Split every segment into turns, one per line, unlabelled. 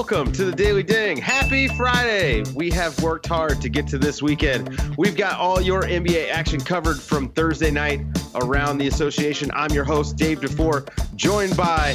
welcome to the Daily Ding. Happy Friday. We have worked hard to get to this weekend. We've got all your NBA action covered from Thursday night around the association. I'm your host, Dave DuFour, joined by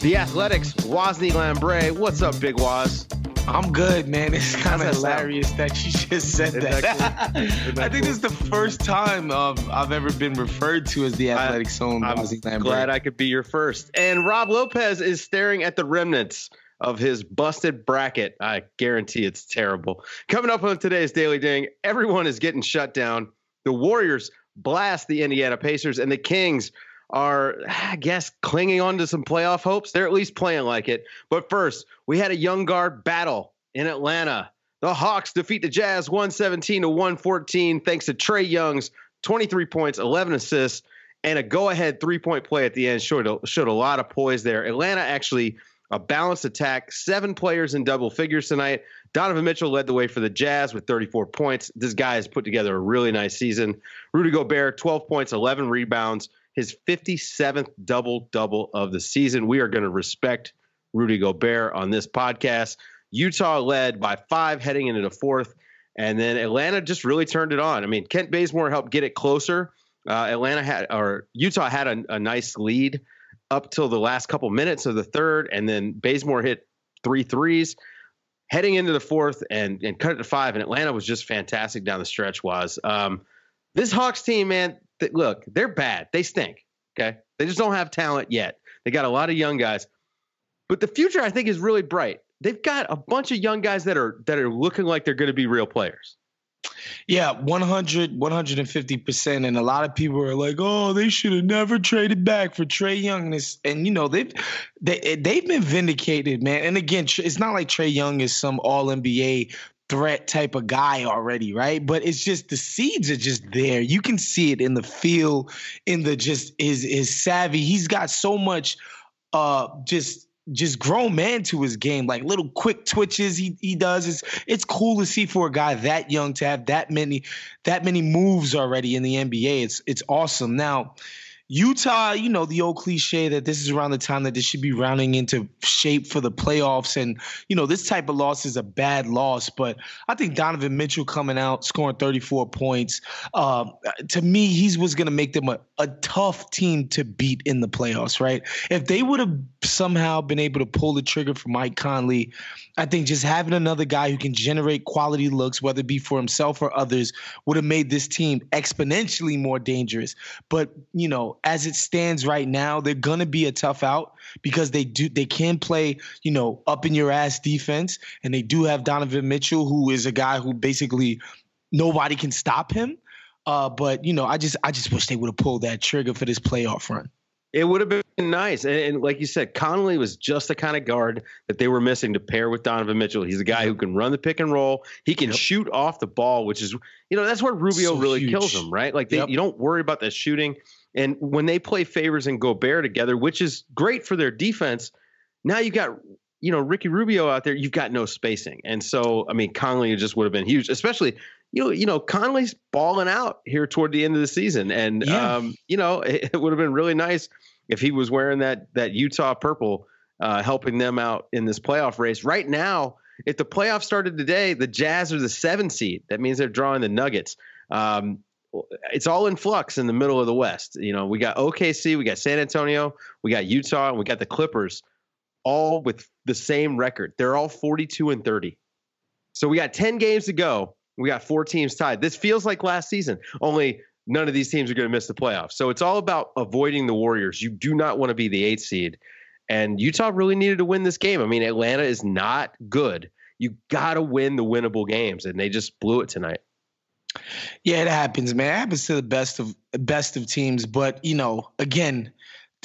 the Athletics, Wosny Lambre. What's up, Big Wos?
I'm good, man. It's kind of hilarious sound? that you just said Isn't that. that cool? I think cool? this is the first time um, I've ever been referred to as the athletic zone.
I'm glad I could be your first. And Rob Lopez is staring at the remnants of his busted bracket. I guarantee it's terrible. Coming up on today's Daily Ding, everyone is getting shut down. The Warriors blast the Indiana Pacers, and the Kings are, I guess, clinging on to some playoff hopes. They're at least playing like it. But first, we had a young guard battle in Atlanta. The Hawks defeat the Jazz 117 to 114 thanks to Trae Young's 23 points, 11 assists, and a go-ahead three-point play at the end. Showed a, showed a lot of poise there. Atlanta actually a balanced attack, seven players in double figures tonight. Donovan Mitchell led the way for the Jazz with 34 points. This guy has put together a really nice season. Rudy Gobert, 12 points, 11 rebounds his 57th double double of the season. We are going to respect Rudy Gobert on this podcast. Utah led by five heading into the fourth, and then Atlanta just really turned it on. I mean, Kent Bazemore helped get it closer. Uh, Atlanta had or Utah had a, a nice lead up till the last couple minutes of the third, and then Bazemore hit three threes heading into the fourth and and cut it to five. And Atlanta was just fantastic down the stretch. Wos um, this Hawks team, man? Th- look, they're bad. They stink. Okay, they just don't have talent yet. They got a lot of young guys, but the future I think is really bright. They've got a bunch of young guys that are that are looking like they're going to be real players.
Yeah, 100, 150%. And a lot of people are like, oh, they should have never traded back for Trae Young. And, you know, they've, they, they've been vindicated, man. And again, it's not like Trae Young is some all NBA threat type of guy already, right? But it's just the seeds are just there. You can see it in the feel, in the just his his savvy. He's got so much uh just just grown man to his game, like little quick twitches he he does. It's it's cool to see for a guy that young to have that many that many moves already in the NBA. It's it's awesome. Now, Utah, you know, the old cliche that this is around the time that they should be rounding into shape for the playoffs. And, you know, this type of loss is a bad loss. But I think Donovan Mitchell coming out, scoring 34 points, uh, to me, he was going to make them a, a tough team to beat in the playoffs, right? If they would have somehow been able to pull the trigger for Mike Conley, I think just having another guy who can generate quality looks, whether it be for himself or others, would have made this team exponentially more dangerous. But, you know, as it stands right now, they're gonna be a tough out because they do they can play, you know, up in your ass defense, and they do have Donovan Mitchell, who is a guy who basically nobody can stop him. Uh, but you know, I just I just wish they would have pulled that trigger for this playoff run.
It would have been nice. And, and, like you said, Conley was just the kind of guard that they were missing to pair with Donovan Mitchell. He's a guy who can run the pick and roll. He can yep. shoot off the ball, which is, you know, that's where Rubio so really huge. kills him, right? Like they, yep. you don't worry about the shooting. And when they play Favors and Gobert together, which is great for their defense, now you got you know Ricky Rubio out there. You've got no spacing, and so I mean Conley just would have been huge, especially you know you know Conley's balling out here toward the end of the season, and yeah. um, you know it, it would have been really nice if he was wearing that that Utah purple, uh, helping them out in this playoff race. Right now, if the playoffs started today, the Jazz are the seven seed. That means they're drawing the Nuggets. Um, it's all in flux in the middle of the West. You know, we got OKC, we got San Antonio, we got Utah, and we got the Clippers, all with the same record. They're all 42 and 30. So we got 10 games to go. We got four teams tied. This feels like last season, only none of these teams are going to miss the playoffs. So it's all about avoiding the Warriors. You do not want to be the eighth seed. And Utah really needed to win this game. I mean, Atlanta is not good. You got to win the winnable games, and they just blew it tonight.
Yeah, it happens, man. It happens to the best of best of teams. But you know, again,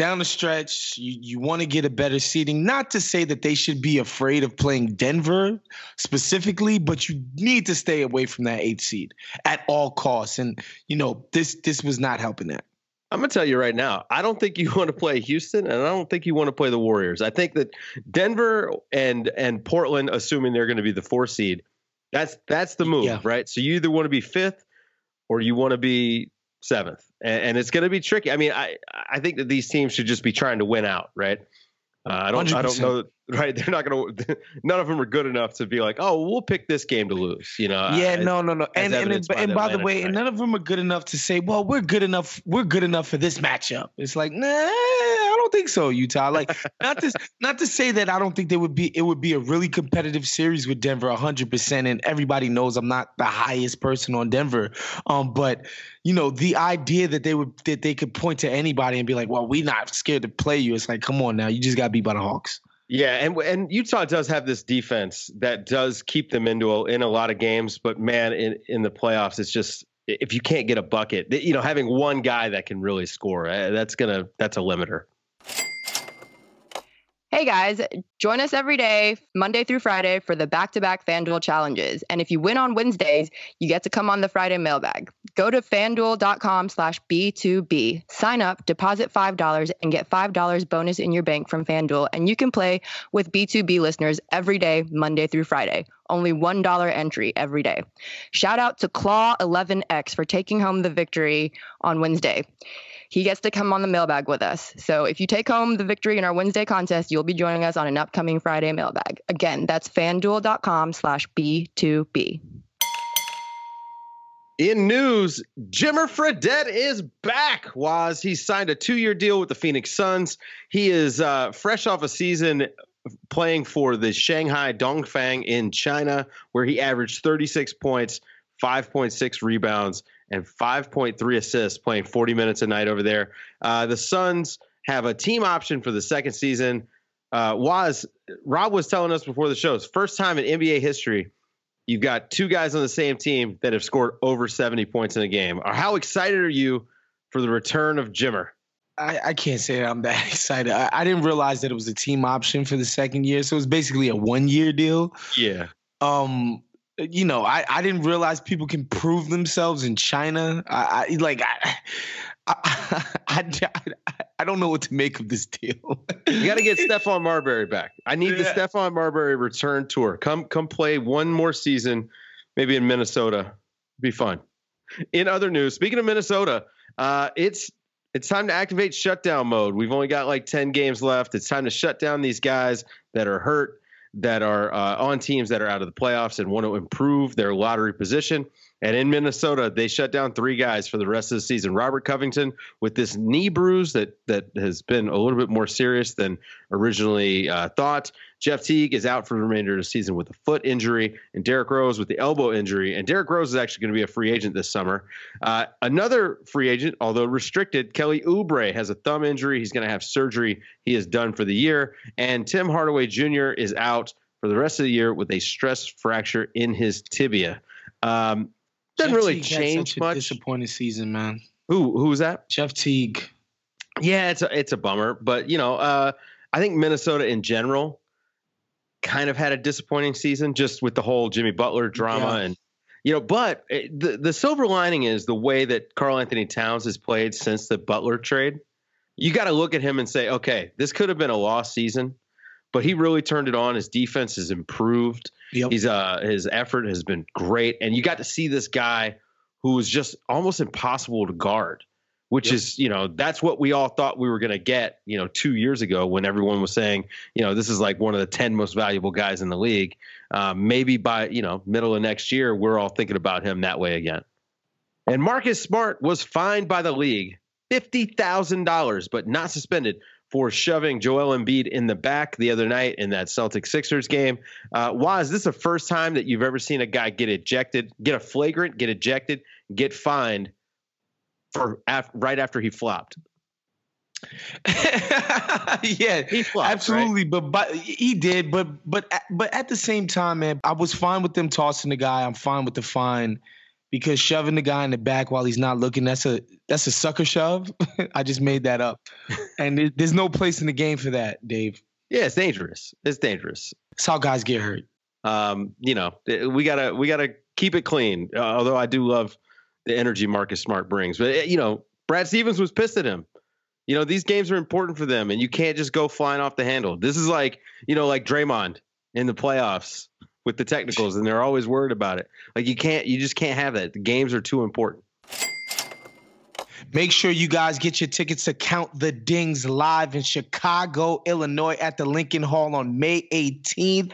down the stretch, you, you want to get a better seating. Not to say that they should be afraid of playing Denver specifically, but you need to stay away from that eighth seed at all costs. And you know, this this was not helping that.
I'm gonna tell you right now, I don't think you want to play Houston, and I don't think you want to play the Warriors. I think that Denver and and Portland, assuming they're going to be the four seed, that's that's the move, yeah. right? So you either want to be fifth or you want to be seventh, and, and it's going to be tricky. I mean, I I think that these teams should just be trying to win out, right? Uh, I don't 100%. I don't know right? They're not going to. None of them are good enough to be like, oh, we'll pick this game to lose. You know?
Yeah, no, no, no. And and, and, and by the way, and none of them are good enough to say, well, we're good enough. We're good enough for this matchup. It's like, nah, I don't think so, Utah. Like, not to not to say that I don't think they would be it would be a really competitive series with Denver, hundred percent. And everybody knows I'm not the highest person on Denver, um, but you know, the idea that they would that they could point to anybody and be like, well, we're not scared to play you. It's like, come on now, you just got beat by the Hawks.
Yeah, and and Utah does have this defense that does keep them into a, in a lot of games, but man, in in the playoffs, it's just if you can't get a bucket, you know, having one guy that can really score, eh, that's gonna that's a limiter.
Hey guys, join us every day, Monday through Friday, for the back to back FanDuel challenges. And if you win on Wednesdays, you get to come on the Friday mailbag. Go to fanduel.com slash B2B. Sign up, deposit $5, and get $5 bonus in your bank from FanDuel. And you can play with B2B listeners every day, Monday through Friday. Only $1 entry every day. Shout out to Claw11X for taking home the victory on Wednesday he gets to come on the mailbag with us. So if you take home the victory in our Wednesday contest, you'll be joining us on an upcoming Friday mailbag. Again, that's fanduel.com slash B2B.
In news, Jimmer Fredette is back. Wos he signed a two-year deal with the Phoenix Suns? He is uh, fresh off a season playing for the Shanghai Dongfang in China, where he averaged 36 points, 5.6 rebounds, and 5.3 assists playing 40 minutes a night over there. Uh, the Suns have a team option for the second season. Uh, was Rob was telling us before the show, it's first time in NBA history you've got two guys on the same team that have scored over 70 points in a game. How excited are you for the return of Jimmer?
I, I can't say I'm that excited. I, I, didn't realize that it was a team option for the second year, so it was basically a one year deal.
Yeah.
Um, you know, I, I didn't realize people can prove themselves in China. I, I like I I, I, I, don't know what to make of this deal.
you got to get Stephon Marbury back. I need yeah. the Stephon Marbury return tour. Come come play one more season, maybe in Minnesota. Be fun. In other news, speaking of Minnesota, uh, it's it's time to activate shutdown mode. We've only got like 10 games left. It's time to shut down these guys that are hurt that are uh, on teams that are out of the playoffs and want to improve their lottery position. And in Minnesota, they shut down three guys for the rest of the season. Robert Covington with this knee bruise that that has been a little bit more serious than originally uh, thought. Jeff Teague is out for the remainder of the season with a foot injury, and Derrick Rose with the elbow injury. And Derrick Rose is actually going to be a free agent this summer. Uh, another free agent, although restricted, Kelly Oubre has a thumb injury. He's going to have surgery. He is done for the year. And Tim Hardaway Jr. is out for the rest of the year with a stress fracture in his tibia. Um, doesn't Jeff really Teague change much.
disappointing season, man.
Who who was that?
Jeff Teague.
Yeah, it's a it's a bummer, but you know, uh, I think Minnesota in general kind of had a disappointing season just with the whole Jimmy Butler drama yeah. and you know, but eh, the the silver lining is the way that Karl-Anthony Towns has played since the Butler trade. You got to look at him and say, okay, this could have been a lost season, but he really turned it on. His defense has improved. Yep. He's uh his effort has been great, and you got to see this guy who was just almost impossible to guard which yep. is you know that's what we all thought we were going to get you know two years ago when everyone was saying you know this is like one of the 10 most valuable guys in the league um, maybe by you know middle of next year we're all thinking about him that way again and marcus smart was fined by the league $50000 but not suspended for shoving Joel Embiid in the back the other night in that Celtic Sixers game. Uh, was this the first time that you've ever seen a guy get ejected, get a flagrant, get ejected, get fined for af- right after he flopped.
yeah, he flopped, absolutely. Right? But but he did. But but but at the same time, man, I was fine with them tossing the guy. I'm fine with the fine because shoving the guy in the back while he's not looking that's a that's a sucker shove. I just made that up, and there's no place in the game for that, Dave.
Yeah, it's dangerous. It's dangerous.
It's how guys get hurt.
Um, you know, we gotta we gotta keep it clean. Uh, although I do love the energy Marcus Smart brings. But eh, you know, Brad Stevens was pissed at him. You know, these games are important for them, and you can't just go flying off the handle. This is like, you know, like Draymond in the playoffs with the technicals, and they're always worried about it. Like you can't, you just can't have that. The games are too important.
Make sure you guys get your tickets to Count the Dings live in Chicago, Illinois at the Lincoln Hall on May 18th.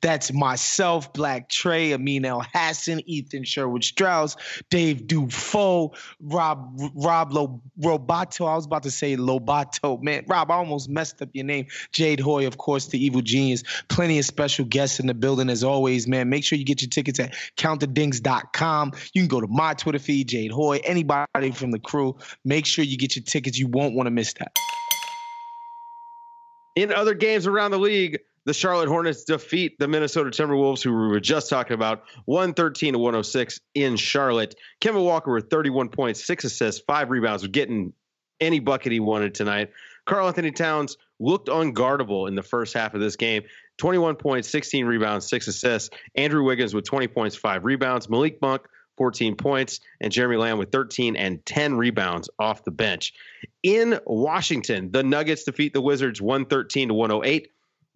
That's myself, Black Trey, Amin Elhassan, Ethan Sherwood Strauss, Dave DuFour, Rob Rob Lo, Robato. I was about to say Lobato. Man, Rob, I almost messed up your name. Jade Hoy, of course, the evil genius. Plenty of special guests in the building as always, man. Make sure you get your tickets at countthedings.com. You can go to my Twitter feed, Jade Hoy, anybody from the crew. Make sure you get your tickets. You won't want to miss that.
In other games around the league, the Charlotte Hornets defeat the Minnesota Timberwolves, who we were just talking about, 113 to 106 in Charlotte. Kemba Walker with 31 points, six assists, five rebounds, was getting any bucket he wanted tonight. Karl-Anthony Towns looked unguardable in the first half of this game. 21 points, 16 rebounds, six assists. Andrew Wiggins with 20 points, five rebounds. Malik Monk, 14 points, and Jeremy Lamb with 13 and 10 rebounds off the bench. In Washington, the Nuggets defeat the Wizards 113 to 108.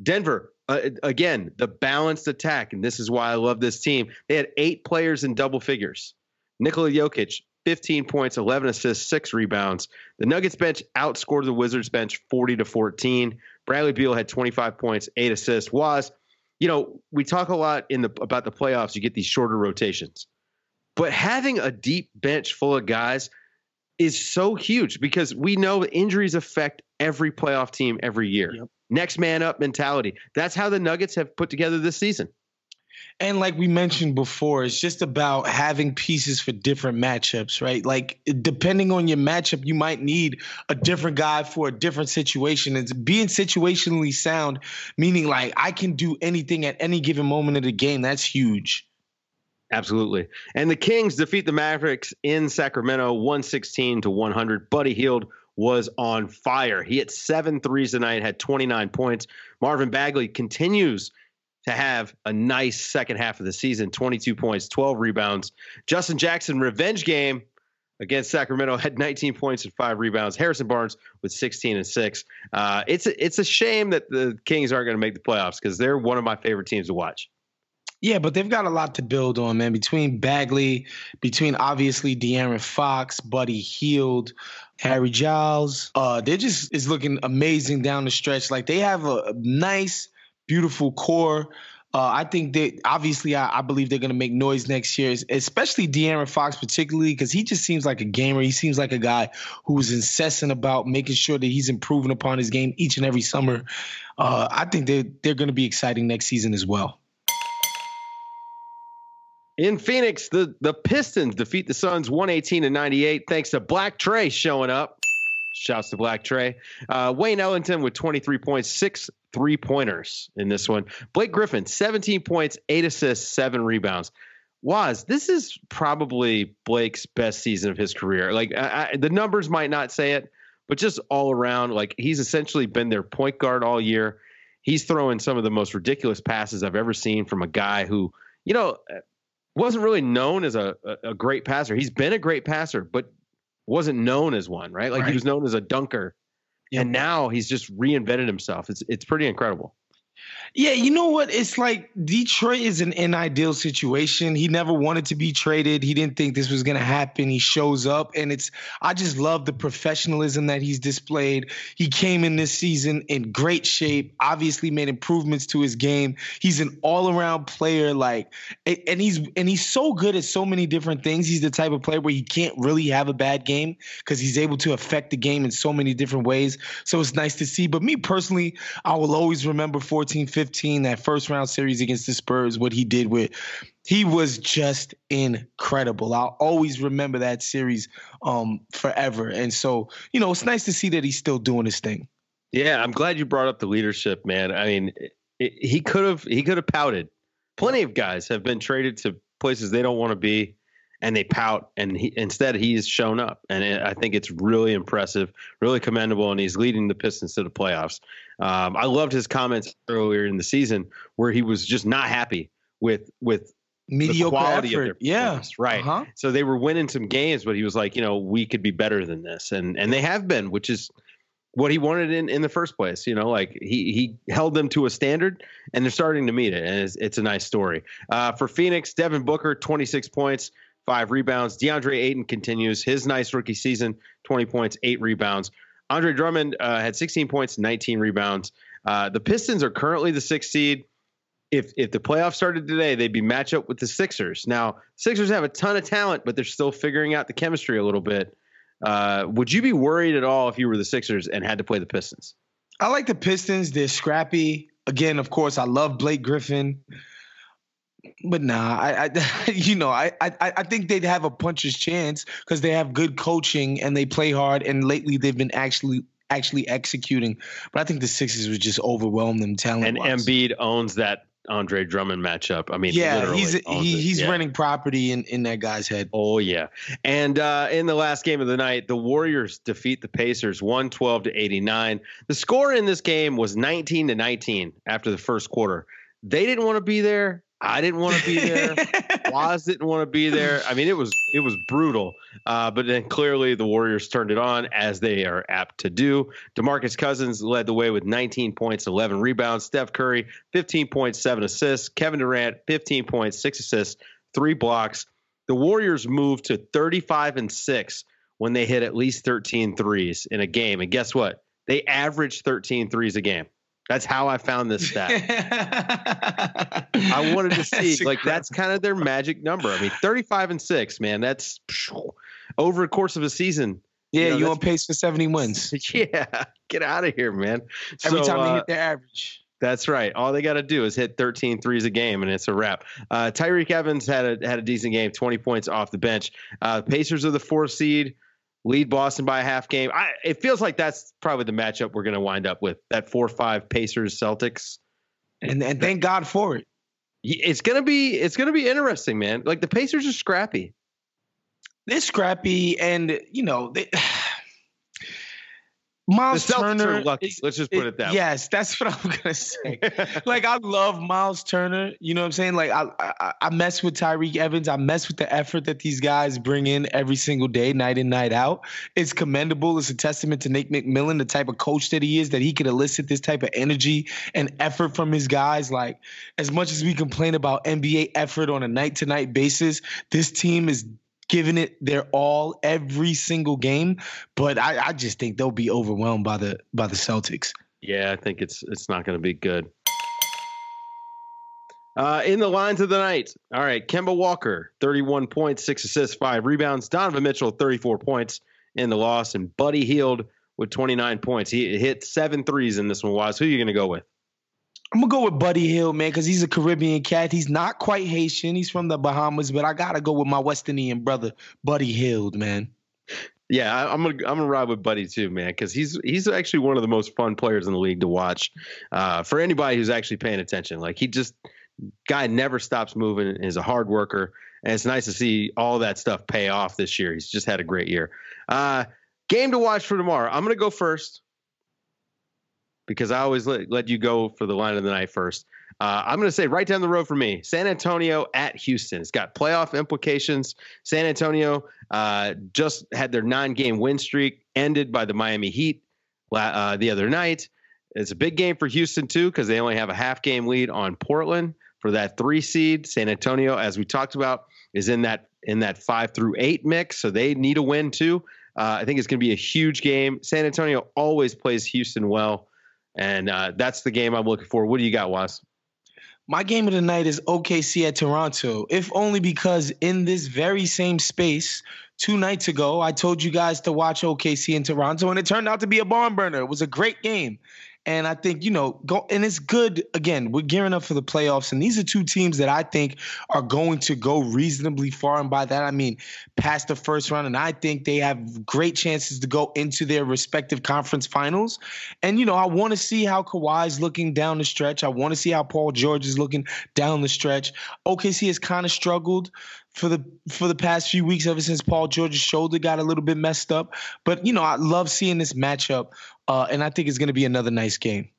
Denver, uh, again, the balanced attack, and this is why I love this team. They had eight players in double figures. Nikola Jokic, 15 points, 11 assists, six rebounds. The Nuggets bench outscored the Wizards bench 40 to 14. Bradley Beal had 25 points, eight assists. Wos, you know, we talk a lot in the about the playoffs. You get these shorter rotations, but having a deep bench full of guys is so huge because we know injuries affect every playoff team every year. Yep. Next man up mentality. That's how the Nuggets have put together this season.
And like we mentioned before, it's just about having pieces for different matchups, right? Like depending on your matchup, you might need a different guy for a different situation. It's being situationally sound, meaning like I can do anything at any given moment of the game. That's huge.
Absolutely. And the Kings defeat the Mavericks in Sacramento 116 to 100. Buddy Hield was on fire. He hit seven threes tonight, had 29 points. Marvin Bagley continues to have a nice second half of the season 22 points, 12 rebounds. Justin Jackson, revenge game against Sacramento, had 19 points and five rebounds. Harrison Barnes with 16 and six. Uh, it's, a, it's a shame that the Kings aren't going to make the playoffs because they're one of my favorite teams to watch.
Yeah, but they've got a lot to build on, man. Between Bagley, between obviously De'Aaron Fox, Buddy Hield, Harry Giles, uh, they just is looking amazing down the stretch. Like they have a, nice, beautiful core. Uh, I think that obviously I, I believe they're going to make noise next year, especially De'Aaron Fox, particularly because he just seems like a gamer. He seems like a guy who's incessant about making sure that he's improving upon his game each and every summer. Uh, I think they they're going to be exciting next season as well.
In Phoenix, the, the Pistons defeat the Suns 118 to 98 thanks to Black Trey showing up. Shouts to Black Trey. Uh, Wayne Ellington with 23 points, six three pointers in this one. Blake Griffin, 17 points, eight assists, seven rebounds. Wos this is probably Blake's best season of his career. Like I, I, the numbers might not say it, but just all around, like he's essentially been their point guard all year. He's throwing some of the most ridiculous passes I've ever seen from a guy who, you know, wasn't really known as a, a, a great passer. He's been a great passer, but wasn't known as one, right? Like right. he was known as a dunker. And now he's just reinvented himself. It's it's pretty incredible.
Yeah, you know what? It's like Detroit is an ideal situation. He never wanted to be traded. He didn't think this was going to happen. He shows up, and it's, I just love the professionalism that he's displayed. He came in this season in great shape, obviously made improvements to his game. He's an all around player, like, and he's, and he's so good at so many different things. He's the type of player where he can't really have a bad game because he's able to affect the game in so many different ways. So it's nice to see. But me personally, I will always remember 14, 15, that first round series against the Spurs, what he did with he was just incredible. I'll always remember that series um, forever. And so, you know, it's nice to see that he's still doing his thing.
Yeah, I'm glad you brought up the leadership, man. I mean, it, he could have he could have pouted. Plenty of guys have been traded to places they don't want to be and they pout and he, instead he's shown up and it, i think it's really impressive really commendable and he's leading the pistons to the playoffs um, i loved his comments earlier in the season where he was just not happy with with
mediocre quality effort. yeah
right uh-huh. so they were winning some games but he was like you know we could be better than this and and they have been which is what he wanted in, in the first place. You know, like he he held them to a standard, and they're starting to meet it, and it's, it's a nice story. Uh, for Phoenix, Devin Booker, 26 points, five rebounds. DeAndre Ayton continues his nice rookie season 20 points, eight rebounds. Andre Drummond uh, had 16 points, 19 rebounds. Uh, the Pistons are currently the sixth seed. If if the playoffs started today, they'd be match up with the Sixers. Now, Sixers have a ton of talent, but they're still figuring out the chemistry a little bit. Uh, would you be worried at all if you were the Sixers and had to play the Pistons?
I like the Pistons. They're scrappy. Again, of course, I love Blake Griffin. But nah, I, I you know, I, I, I think they'd have a puncher's chance because they have good coaching and they play hard. And lately, they've been actually actually executing. But I think the Sixers would just overwhelm them talent.
And Embiid owns that Andre Drummond matchup. I mean,
yeah, he's he, he's yeah. renting property in, in that guy's head.
Oh yeah. And uh, in the last game of the night, the Warriors defeat the Pacers 112 to 89. The score in this game was 19 to 19 after the first quarter. They didn't want to be there. I didn't want to be there. Wos didn't want to be there. I mean, it was it was brutal. Uh, but then clearly the Warriors turned it on as they are apt to do. DeMarcus Cousins led the way with 19 points, 11 rebounds. Steph Curry 15 points, seven assists. Kevin Durant 15 points, six assists, three blocks. The Warriors moved to 35 and six when they hit at least 13 threes in a game. And guess what? They averaged 13 threes a game. That's how I found this stat. I wanted to see that's like that's kind of their magic number. I mean, 35 and 6, man. That's over a course of a season.
Yeah, you, know, you on pace for 70 wins.
Yeah, get out of here, man.
Every so, time they uh, hit their average.
That's right. All they got to do is hit 13 threes a game, and it's a wrap. Uh, Tyreke Evans had a had a decent game, 20 points off the bench. Uh, Pacers are the fourth seed lead Boston by a half game. I, it feels like that's probably the matchup we're going to wind up with that four five Pacers Celtics.
And and thank God for it.
It's gonna be it's gonna be interesting, man. Like the Pacers are scrappy.
They're scrappy, and you know they. Miles
the
Celtics
Turner. lucky. Is, Let's just put it, it that
yes, way. that's what I'm gonna say. like I love Miles Turner. You know what I'm saying? Like I, I, I mess with Tyreke Evans. I mess with the effort that these guys bring in every single day, night in, night out. It's commendable. It's a testament to Nate McMillan, the type of coach that he is, that he could elicit this type of energy and effort from his guys. Like as much as we complain about NBA effort on a night to night basis, this team is giving it their all every single game. But I, I just think they'll be overwhelmed by the by the Celtics.
Yeah, I think it's it's not going to be good. Uh, in the lines of the night, all right, Kemba Walker, 31 points, six assists, five rebounds. Donovan Mitchell, 34 points in the loss, and Buddy Hield with 29 points. He hit seven threes in this one. Wos who are you going to go with?
I'm gonna go with Buddy Hield, man, because he's a Caribbean cat. He's not quite Haitian. He's from the Bahamas, but I gotta go with my West Indian brother, Buddy Hield, man.
Yeah, I, am gonna I'm gonna ride with Buddy too, man, because he's he's actually one of the most fun players in the league to watch. Uh, for anybody who's actually paying attention, like he just guy never stops moving. Is a hard worker, and it's nice to see all that stuff pay off this year. He's just had a great year. Uh, game to watch for tomorrow. I'm gonna go first because I always let, let you go for the line of the night first. Uh, I'm going to say right down the road for me, San Antonio at Houston. It's got playoff implications. San Antonio uh, just had their nine game win streak ended by the Miami Heat uh, the other night. It's a big game for Houston, too, because they only have a half game lead on Portland for that three seed. San Antonio, as we talked about, is in that in that five through eight mix, so they need a win too. Uh, I think it's going to be a huge game. San Antonio always plays Houston well. And uh, that's the game I'm looking for. What do you got, Wos?
My game of the night is OKC at Toronto, if only because in this very same space, two nights ago, I told you guys to watch OKC in Toronto, and it turned out to be a barn burner. It was a great game. And I think, you know, go and it's good. Again, we're gearing up for the playoffs. And these are two teams that I think are going to go reasonably far. And by that, I mean past the first round. And I think they have great chances to go into their respective conference finals. And, you know, I want to see how Kawhi's looking down the stretch. I want to see how Paul George is looking down the stretch. OKC has kind of struggled for the for the past few weeks ever since Paul George's shoulder got a little bit messed up. But you know, I love seeing this matchup, uh, and I think it's going to be another nice game.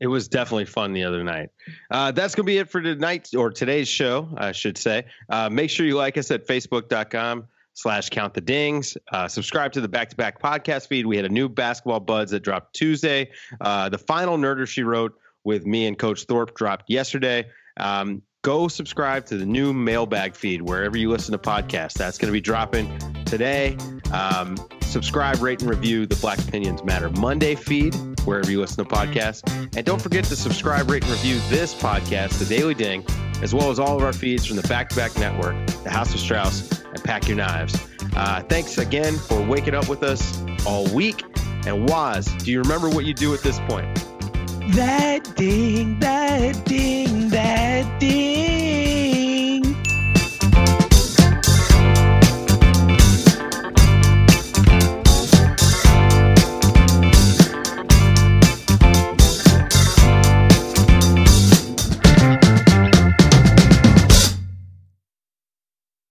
It was definitely fun the other night. Uh, that's going to be it for tonight or today's show, I should say. Uh, make sure you like us at facebook.com slash count the dings. Uh, subscribe to the back to back podcast feed. We had a new basketball buds that dropped Tuesday. Uh, the final Nerder She Wrote with me and Coach Thorpe dropped yesterday. Um, go subscribe to the new mailbag feed wherever you listen to podcasts. That's going to be dropping today. Um, subscribe, rate, and review the Black Opinions Matter Monday feed wherever you listen to podcasts. And don't forget to subscribe, rate, and review this podcast, The Daily Ding, as well as all of our feeds from the Back to Back Network, the House of Strauss, and Pack Your Knives. Uh, thanks again for waking up with us all week. And Wos, do you remember what you do at this point?
That ding, that ding, that ding.